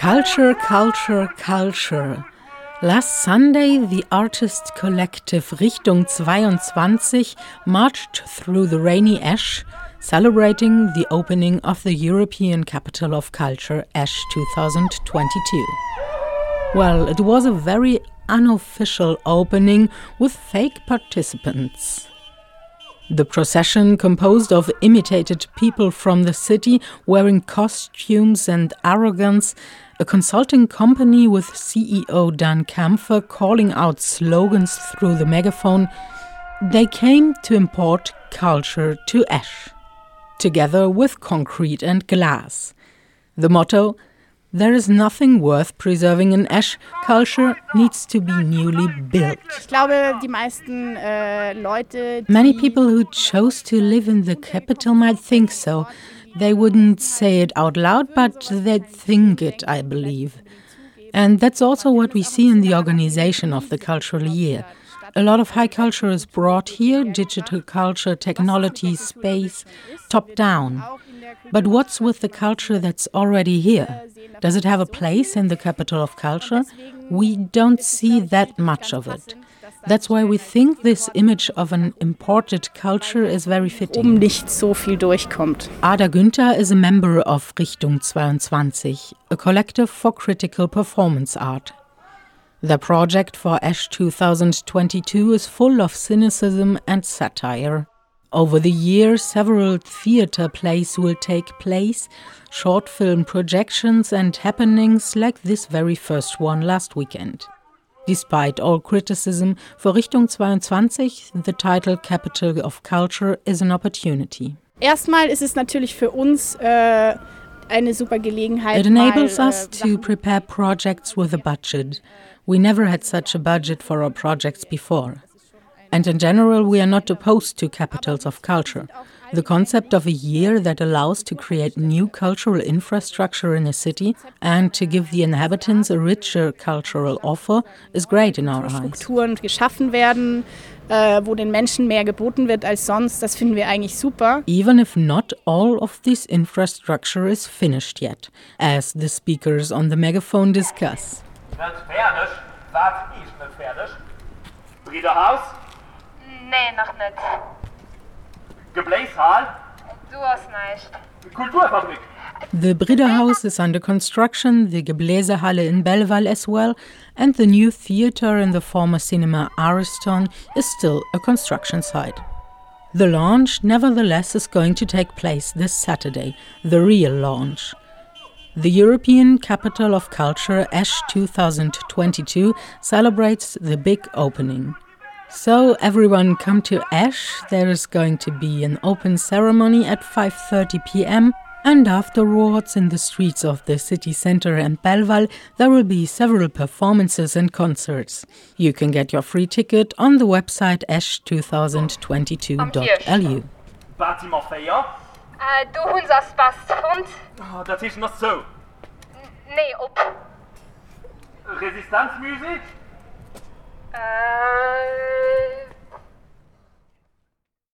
Culture, culture, culture. Last Sunday, the artist collective Richtung 22 marched through the rainy Esch, celebrating the opening of the European Capital of Culture Esch 2022. Well, it was a very unofficial opening with fake participants. The procession, composed of imitated people from the city wearing costumes and arrogance, a consulting company with CEO Dan Kampfer calling out slogans through the megaphone, they came to import culture to Esch, together with concrete and glass. The motto there is nothing worth preserving in Esch. Culture needs to be newly built. Äh, Many people who chose to live in the capital might think so. They wouldn't say it out loud, but they'd think it, I believe. And that's also what we see in the organization of the cultural year. A lot of high culture is brought here digital culture, technology, space, top down. But what's with the culture that's already here? Does it have a place in the capital of culture? We don't see that much of it. That's why we think this image of an imported culture is very fitting. Um nicht so viel durchkommt. Ada Günther is a member of Richtung 22, a collective for critical performance art. The project for Esch 2022 is full of cynicism and satire. Over the year, several theater plays will take place, short film projections, and happenings like this very first one last weekend. Despite all criticism, for Richtung 22, the title Capital of Culture is an opportunity. Erstmal ist es natürlich für uns äh, eine super Gelegenheit. It enables us äh, to prepare projects with a budget. We never had such a budget for our projects before. And in general, we are not opposed to capitals of culture. The concept of a year that allows to create new cultural infrastructure in a city and to give the inhabitants a richer cultural offer is great in our eyes. Strukturen geschaffen werden, äh, wo den Menschen mehr geboten wird als sonst. Das finden wir eigentlich super. Even if not all of this infrastructure is finished yet, as the speakers on the megaphone discuss. Nicht fertig? Was ist nicht fertig? Brüderhaus? Nee, noch nicht. Gebläshal? Du hast nicht. Kulturfabrik? The Bridderhaus is under construction, the Gebläsehalle in Belval as well, and the new theater in the former cinema Ariston is still a construction site. The launch, nevertheless, is going to take place this Saturday, the real launch. The European Capital of Culture Esch 2022 celebrates the big opening. So everyone come to Esch. There is going to be an open ceremony at 5:30 p.m. and afterwards in the streets of the city center and Belval there will be several performances and concerts. You can get your free ticket on the website esch2022.lu. Äh, du unser passt und? Oh, das ist noch so. Nee, op. Resistenzmusik? Äh,